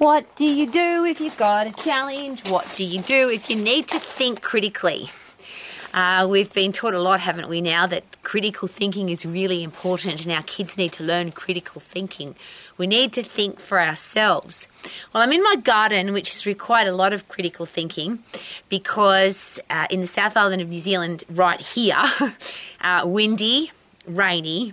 What do you do if you've got a challenge? What do you do if you need to think critically? Uh, we've been taught a lot, haven't we, now that critical thinking is really important and our kids need to learn critical thinking. We need to think for ourselves. Well, I'm in my garden, which has required a lot of critical thinking because uh, in the South Island of New Zealand, right here, uh, windy, rainy,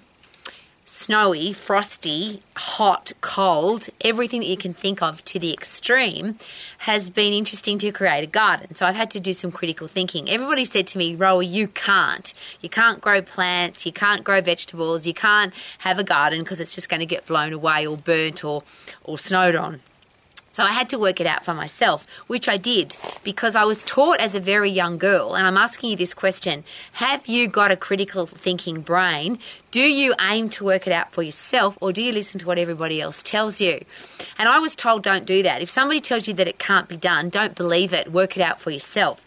snowy, frosty, hot, cold, everything that you can think of to the extreme has been interesting to create a garden. So I've had to do some critical thinking. Everybody said to me, Rowie, you can't. You can't grow plants, you can't grow vegetables, you can't have a garden because it's just going to get blown away or burnt or, or snowed on. So I had to work it out for myself, which I did because I was taught as a very young girl. And I'm asking you this question Have you got a critical thinking brain? Do you aim to work it out for yourself or do you listen to what everybody else tells you? And I was told don't do that. If somebody tells you that it can't be done, don't believe it, work it out for yourself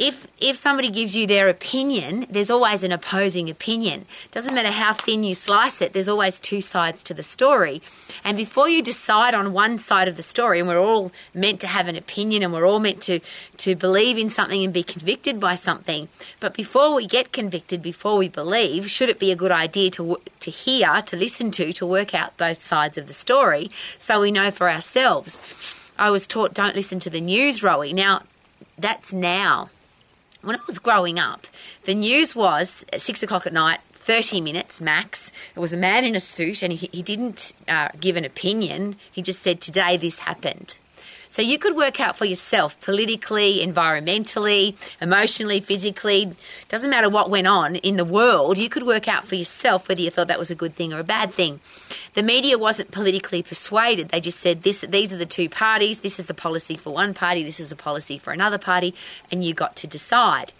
if if somebody gives you their opinion, there's always an opposing opinion. Doesn't matter how thin you slice it, there's always two sides to the story. And before you decide on one side of the story, and we're all meant to have an opinion and we're all meant to, to believe in something and be convicted by something, but before we get convicted, before we believe, should it be a good idea to, to hear, to listen to, to work out both sides of the story so we know for ourselves? I was taught don't listen to the news, Rowie. Now, that's now when I was growing up, the news was at six o'clock at night, 30 minutes max. There was a man in a suit and he, he didn't uh, give an opinion. He just said, Today this happened. So you could work out for yourself politically, environmentally, emotionally, physically, doesn't matter what went on in the world, you could work out for yourself whether you thought that was a good thing or a bad thing. The media wasn't politically persuaded. They just said this these are the two parties, this is the policy for one party, this is the policy for another party, and you got to decide.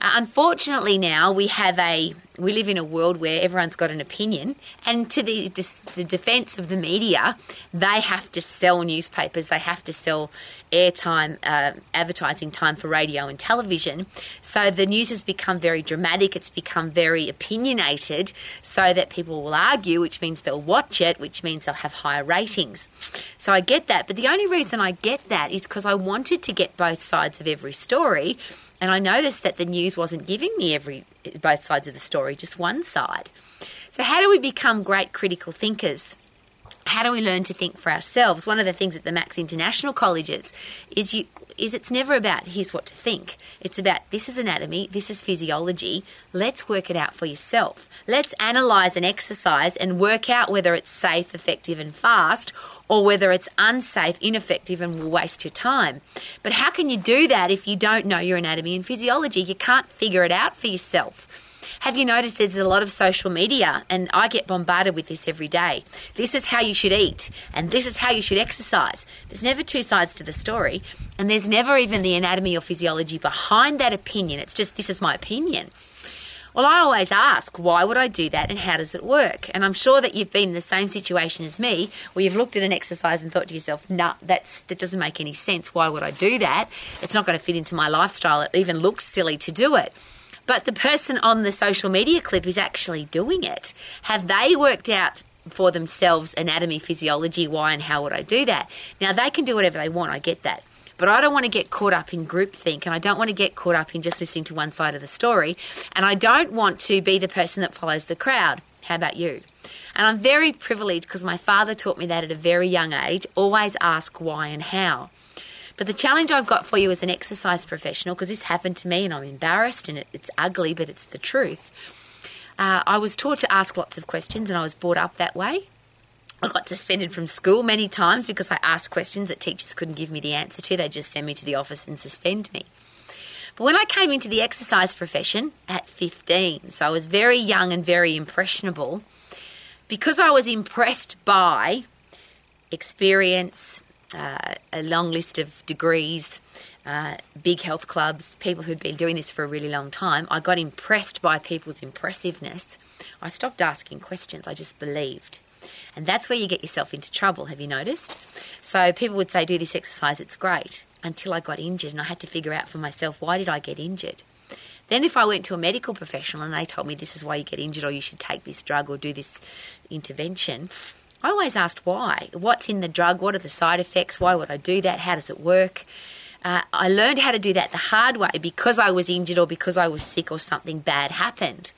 Uh, unfortunately, now we have a we live in a world where everyone's got an opinion, and to the, the defence of the media, they have to sell newspapers, they have to sell airtime, uh, advertising time for radio and television. So the news has become very dramatic, it's become very opinionated, so that people will argue, which means they'll watch it, which means they'll have higher ratings. So I get that, but the only reason I get that is because I wanted to get both sides of every story. And I noticed that the news wasn't giving me every both sides of the story, just one side. So how do we become great critical thinkers? How do we learn to think for ourselves? One of the things at the Max International Colleges is you is it's never about here's what to think. It's about this is anatomy, this is physiology. Let's work it out for yourself. Let's analyze an exercise and work out whether it's safe, effective and fast or whether it's unsafe, ineffective and will waste your time. But how can you do that if you don't know your anatomy and physiology? You can't figure it out for yourself. Have you noticed there's a lot of social media, and I get bombarded with this every day? This is how you should eat, and this is how you should exercise. There's never two sides to the story, and there's never even the anatomy or physiology behind that opinion. It's just, this is my opinion. Well, I always ask, why would I do that and how does it work? And I'm sure that you've been in the same situation as me, where you've looked at an exercise and thought to yourself, nah, that's, that doesn't make any sense. Why would I do that? It's not going to fit into my lifestyle. It even looks silly to do it. But the person on the social media clip is actually doing it. Have they worked out for themselves anatomy, physiology, why and how would I do that? Now they can do whatever they want, I get that. But I don't want to get caught up in groupthink and I don't want to get caught up in just listening to one side of the story. And I don't want to be the person that follows the crowd. How about you? And I'm very privileged because my father taught me that at a very young age always ask why and how. But the challenge I've got for you as an exercise professional, because this happened to me and I'm embarrassed and it, it's ugly, but it's the truth. Uh, I was taught to ask lots of questions and I was brought up that way. I got suspended from school many times because I asked questions that teachers couldn't give me the answer to. They just send me to the office and suspend me. But when I came into the exercise profession at 15, so I was very young and very impressionable, because I was impressed by experience, uh, a long list of degrees, uh, big health clubs, people who'd been doing this for a really long time. I got impressed by people's impressiveness. I stopped asking questions, I just believed. And that's where you get yourself into trouble, have you noticed? So people would say, Do this exercise, it's great, until I got injured and I had to figure out for myself, why did I get injured? Then, if I went to a medical professional and they told me this is why you get injured or you should take this drug or do this intervention, I always asked why. What's in the drug? What are the side effects? Why would I do that? How does it work? Uh, I learned how to do that the hard way because I was injured or because I was sick or something bad happened.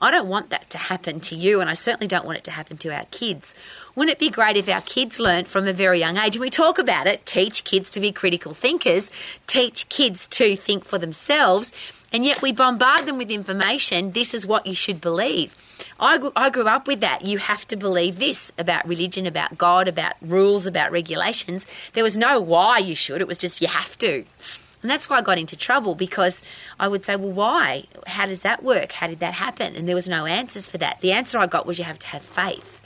I don't want that to happen to you, and I certainly don't want it to happen to our kids. Wouldn't it be great if our kids learnt from a very young age? And we talk about it teach kids to be critical thinkers, teach kids to think for themselves, and yet we bombard them with information. This is what you should believe. I, grew, I grew up with that. You have to believe this about religion, about God, about rules, about regulations. There was no why you should, it was just you have to. And that's why I got into trouble because I would say, well, why? How does that work? How did that happen? And there was no answers for that. The answer I got was you have to have faith.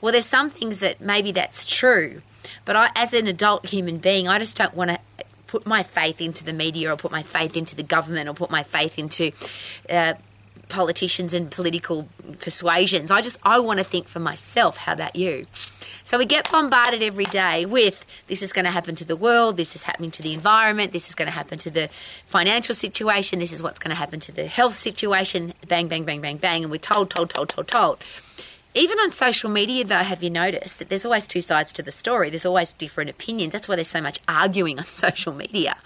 Well, there's some things that maybe that's true, but I, as an adult human being, I just don't want to put my faith into the media or put my faith into the government or put my faith into uh, politicians and political persuasions. I just I want to think for myself. How about you? So we get bombarded every day with this is going to happen to the world, this is happening to the environment, this is going to happen to the financial situation, this is what's going to happen to the health situation. Bang, bang, bang, bang, bang, and we're told, told, told, told, told. Even on social media, though, have you noticed that there's always two sides to the story? There's always different opinions. That's why there's so much arguing on social media.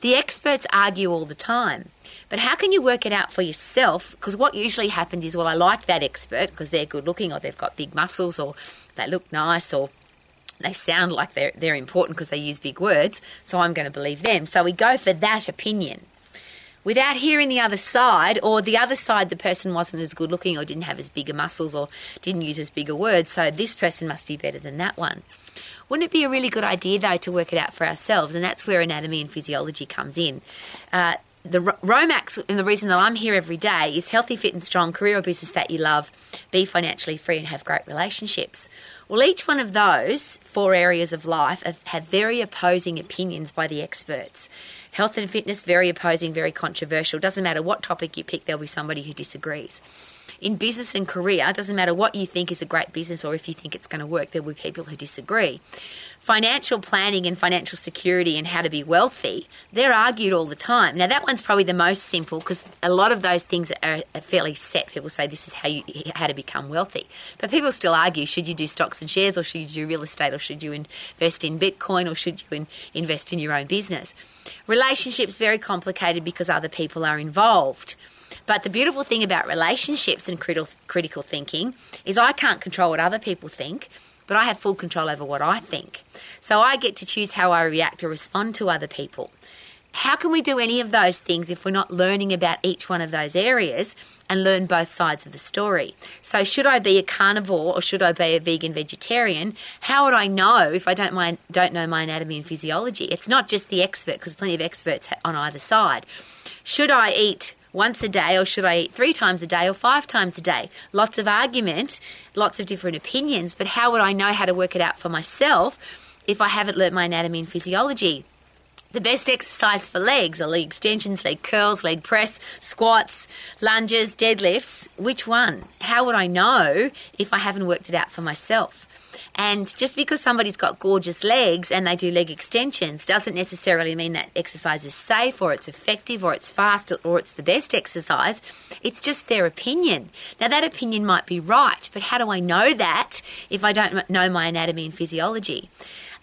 The experts argue all the time. But how can you work it out for yourself? Because what usually happens is, well, I like that expert because they're good looking or they've got big muscles or they look nice or they sound like they're, they're important because they use big words, so I'm going to believe them. So we go for that opinion without hearing the other side, or the other side, the person wasn't as good looking or didn't have as bigger muscles or didn't use as big a word, so this person must be better than that one. Wouldn't it be a really good idea, though, to work it out for ourselves? And that's where anatomy and physiology comes in. Uh, the Romax, and the reason that I'm here every day is healthy, fit, and strong, career or business that you love, be financially free, and have great relationships. Well, each one of those four areas of life have very opposing opinions by the experts. Health and fitness, very opposing, very controversial. Doesn't matter what topic you pick, there'll be somebody who disagrees. In business and career, doesn't matter what you think is a great business or if you think it's going to work, there will be people who disagree financial planning and financial security and how to be wealthy, they're argued all the time. Now, that one's probably the most simple because a lot of those things are, fairly set. People say this is how you how to become wealthy, but people still argue: should you do stocks and shares, or should you do real estate, or should you invest in Bitcoin, or should you in, invest in your own business? Relationships very complicated because other people are involved. But the beautiful thing about relationships and critical, critical thinking is I can't control what other people think but I have full control over what I think. So I get to choose how I react or respond to other people. How can we do any of those things if we're not learning about each one of those areas and learn both sides of the story? So, should I be a carnivore or should I be a vegan vegetarian? How would I know if I don't, mind, don't know my anatomy and physiology? It's not just the expert, because plenty of experts on either side. Should I eat once a day, or should I eat three times a day, or five times a day? Lots of argument, lots of different opinions, but how would I know how to work it out for myself if I haven't learnt my anatomy and physiology? The best exercise for legs are leg extensions, leg curls, leg press, squats, lunges, deadlifts. Which one? How would I know if I haven't worked it out for myself? And just because somebody's got gorgeous legs and they do leg extensions doesn't necessarily mean that exercise is safe or it's effective or it's fast or it's the best exercise. It's just their opinion. Now, that opinion might be right, but how do I know that if I don't know my anatomy and physiology?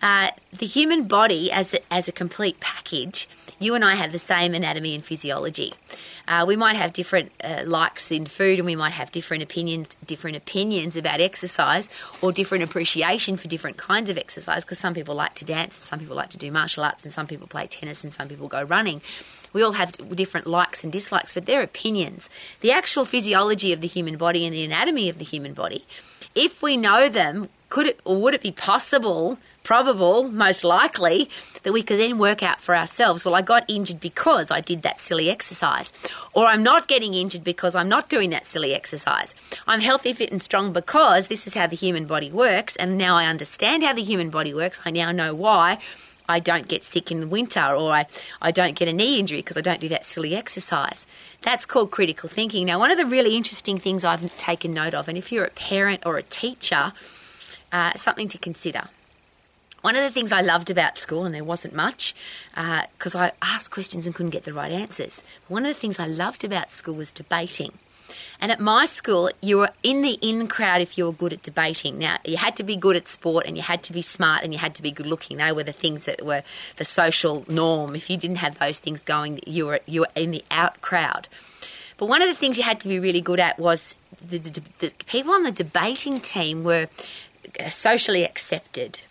Uh, the human body, as a, as a complete package, you and I have the same anatomy and physiology. Uh, we might have different uh, likes in food, and we might have different opinions, different opinions about exercise, or different appreciation for different kinds of exercise. Because some people like to dance, and some people like to do martial arts, and some people play tennis, and some people go running. We all have different likes and dislikes, but they're opinions. The actual physiology of the human body and the anatomy of the human body, if we know them, could it or would it be possible probable, most likely, that we could then work out for ourselves well, I got injured because I did that silly exercise. Or I'm not getting injured because I'm not doing that silly exercise. I'm healthy, fit, and strong because this is how the human body works. And now I understand how the human body works. I now know why. I don't get sick in the winter or I, I don't get a knee injury because I don't do that silly exercise. That's called critical thinking. Now, one of the really interesting things I've taken note of, and if you're a parent or a teacher, uh, something to consider one of the things I loved about school, and there wasn't much, because uh, I asked questions and couldn't get the right answers. One of the things I loved about school was debating. And at my school, you were in the in crowd if you were good at debating. Now, you had to be good at sport and you had to be smart and you had to be good looking. They were the things that were the social norm. If you didn't have those things going, you were, you were in the out crowd. But one of the things you had to be really good at was the, the, the people on the debating team were uh, socially accepted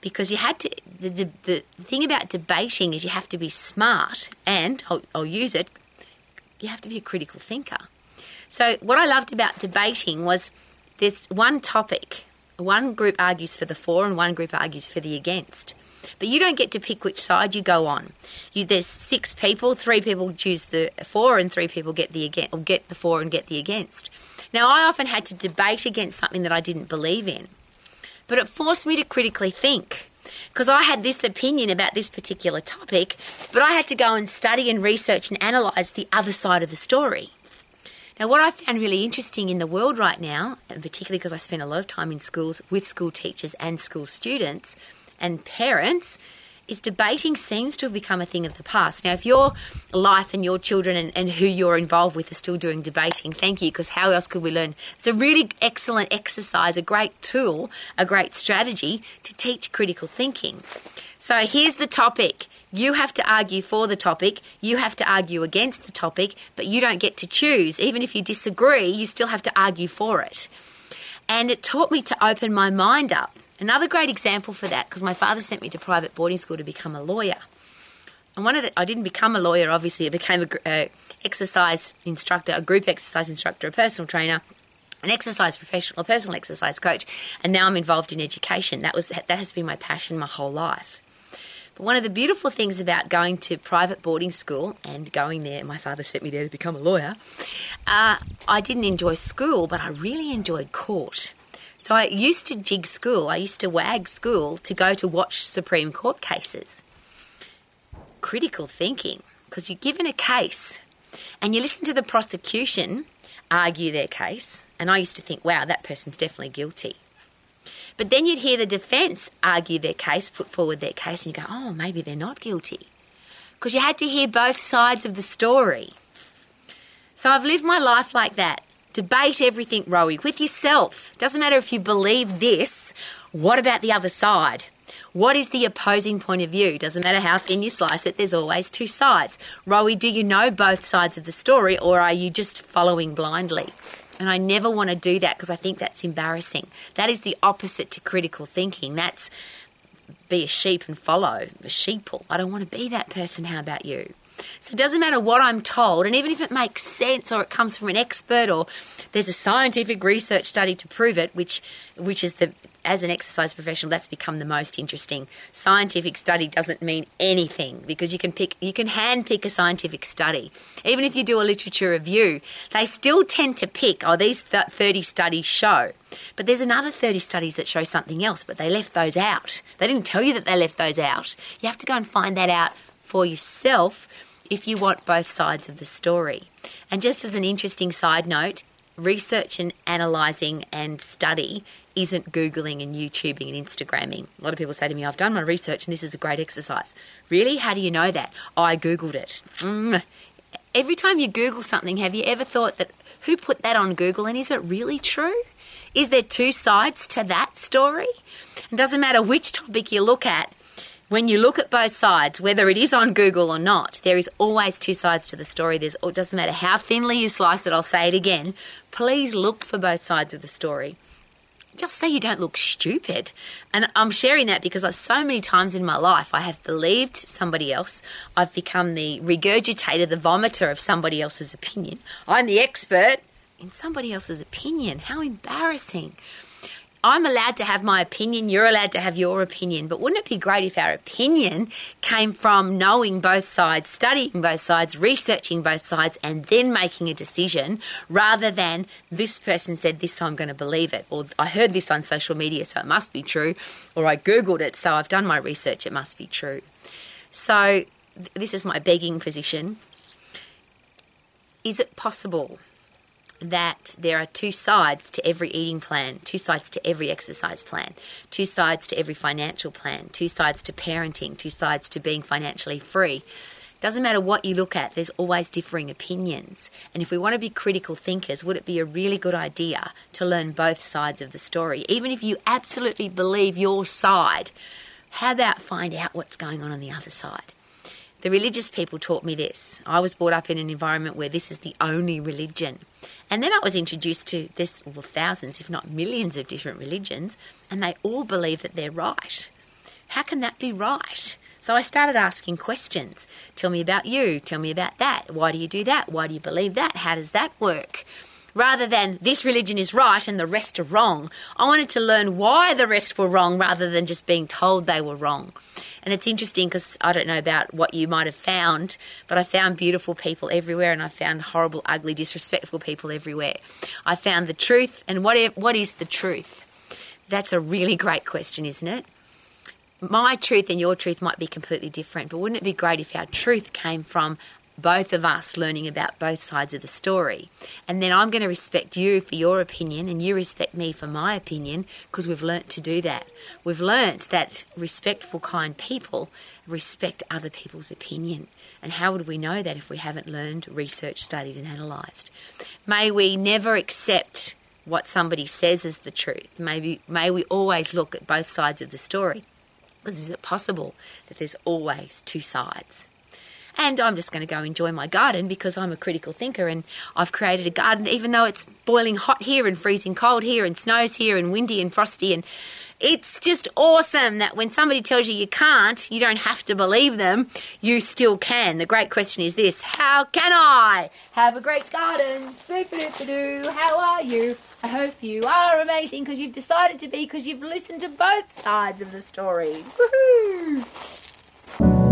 because you had to. The, the, thing about debating is you have to be smart, and I'll, I'll use it. You have to be a critical thinker. So, what I loved about debating was there's one topic, one group argues for the for, and one group argues for the against. But you don't get to pick which side you go on. You, there's six people, three people choose the for, and three people get the against, or get the for and get the against. Now, I often had to debate against something that I didn't believe in, but it forced me to critically think because I had this opinion about this particular topic, but I had to go and study and research and analyse the other side of the story. Now, what I found really interesting in the world right now, and particularly because I spend a lot of time in schools with school teachers and school students and parents, is debating seems to have become a thing of the past. Now, if your life and your children and, and who you're involved with are still doing debating, thank you, because how else could we learn? It's a really excellent exercise, a great tool, a great strategy to teach critical thinking. So here's the topic you have to argue for the topic, you have to argue against the topic, but you don't get to choose. Even if you disagree, you still have to argue for it. And it taught me to open my mind up. Another great example for that, because my father sent me to private boarding school to become a lawyer. And one of the, I didn't become a lawyer, obviously. I became a uh, exercise instructor, a group exercise instructor, a personal trainer, an exercise professional, a personal exercise coach, and now I'm involved in education. That was that has been my passion my whole life. One of the beautiful things about going to private boarding school and going there, my father sent me there to become a lawyer. Uh, I didn't enjoy school, but I really enjoyed court. So I used to jig school. I used to wag school to go to watch Supreme Court cases. Critical thinking, because you're given a case and you listen to the prosecution argue their case, and I used to think, wow, that person's definitely guilty. But then you'd hear the defence argue their case, put forward their case, and you go, oh, maybe they're not guilty. Because you had to hear both sides of the story. So I've lived my life like that. Debate everything, Rowie, with yourself. Doesn't matter if you believe this, what about the other side? What is the opposing point of view? Doesn't matter how thin you slice it, there's always two sides. Rowie, do you know both sides of the story or are you just following blindly? And I never want to do that because I think that's embarrassing. That is the opposite to critical thinking. That's be a sheep and follow, a sheeple. I don't want to be that person. How about you? So it doesn't matter what I'm told, and even if it makes sense or it comes from an expert or there's a scientific research study to prove it, which which is the as an exercise professional, that's become the most interesting. Scientific study doesn't mean anything because you can pick, you can hand pick a scientific study. Even if you do a literature review, they still tend to pick, oh, these 30 studies show. But there's another 30 studies that show something else, but they left those out. They didn't tell you that they left those out. You have to go and find that out for yourself if you want both sides of the story. And just as an interesting side note, research and analysing and study isn't Googling and YouTubing and Instagramming. A lot of people say to me, I've done my research and this is a great exercise. Really? How do you know that? I Googled it. Mm. Every time you Google something, have you ever thought that who put that on Google and is it really true? Is there two sides to that story? It doesn't matter which topic you look at, when you look at both sides, whether it is on Google or not, there is always two sides to the story. There's, it doesn't matter how thinly you slice it, I'll say it again. Please look for both sides of the story just so you don't look stupid. And I'm sharing that because I, so many times in my life I have believed somebody else. I've become the regurgitator, the vomiter of somebody else's opinion. I'm the expert in somebody else's opinion. How embarrassing. I'm allowed to have my opinion, you're allowed to have your opinion, but wouldn't it be great if our opinion came from knowing both sides, studying both sides, researching both sides, and then making a decision rather than this person said this, so I'm going to believe it, or I heard this on social media, so it must be true, or I Googled it, so I've done my research, it must be true. So, this is my begging position. Is it possible that there are two sides to every eating plan, two sides to every exercise plan, two sides to every financial plan, two sides to parenting, two sides to being financially free. Doesn't matter what you look at, there's always differing opinions. And if we want to be critical thinkers, would it be a really good idea to learn both sides of the story? Even if you absolutely believe your side, how about find out what's going on on the other side? The religious people taught me this. I was brought up in an environment where this is the only religion. And then I was introduced to this well, thousands, if not millions, of different religions, and they all believe that they're right. How can that be right? So I started asking questions. Tell me about you. Tell me about that. Why do you do that? Why do you believe that? How does that work? Rather than this religion is right and the rest are wrong, I wanted to learn why the rest were wrong rather than just being told they were wrong. And it's interesting because I don't know about what you might have found, but I found beautiful people everywhere and I found horrible, ugly, disrespectful people everywhere. I found the truth, and what, what is the truth? That's a really great question, isn't it? my truth and your truth might be completely different, but wouldn't it be great if our truth came from both of us learning about both sides of the story? And then I'm going to respect you for your opinion, and you respect me for my opinion because we've learnt to do that. We've learnt that respectful, kind people respect other people's opinion. And how would we know that if we haven't learned, researched, studied, and analysed? May we never accept what somebody says as the truth. Maybe may we always look at both sides of the story. Because is it possible that there's always two sides? And I'm just going to go enjoy my garden because I'm a critical thinker and I've created a garden, even though it's boiling hot here and freezing cold here and snows here and windy and frosty. And it's just awesome that when somebody tells you you can't, you don't have to believe them, you still can. The great question is this How can I have a great garden? How are you? I hope you are amazing because you've decided to be because you've listened to both sides of the story. Woohoo!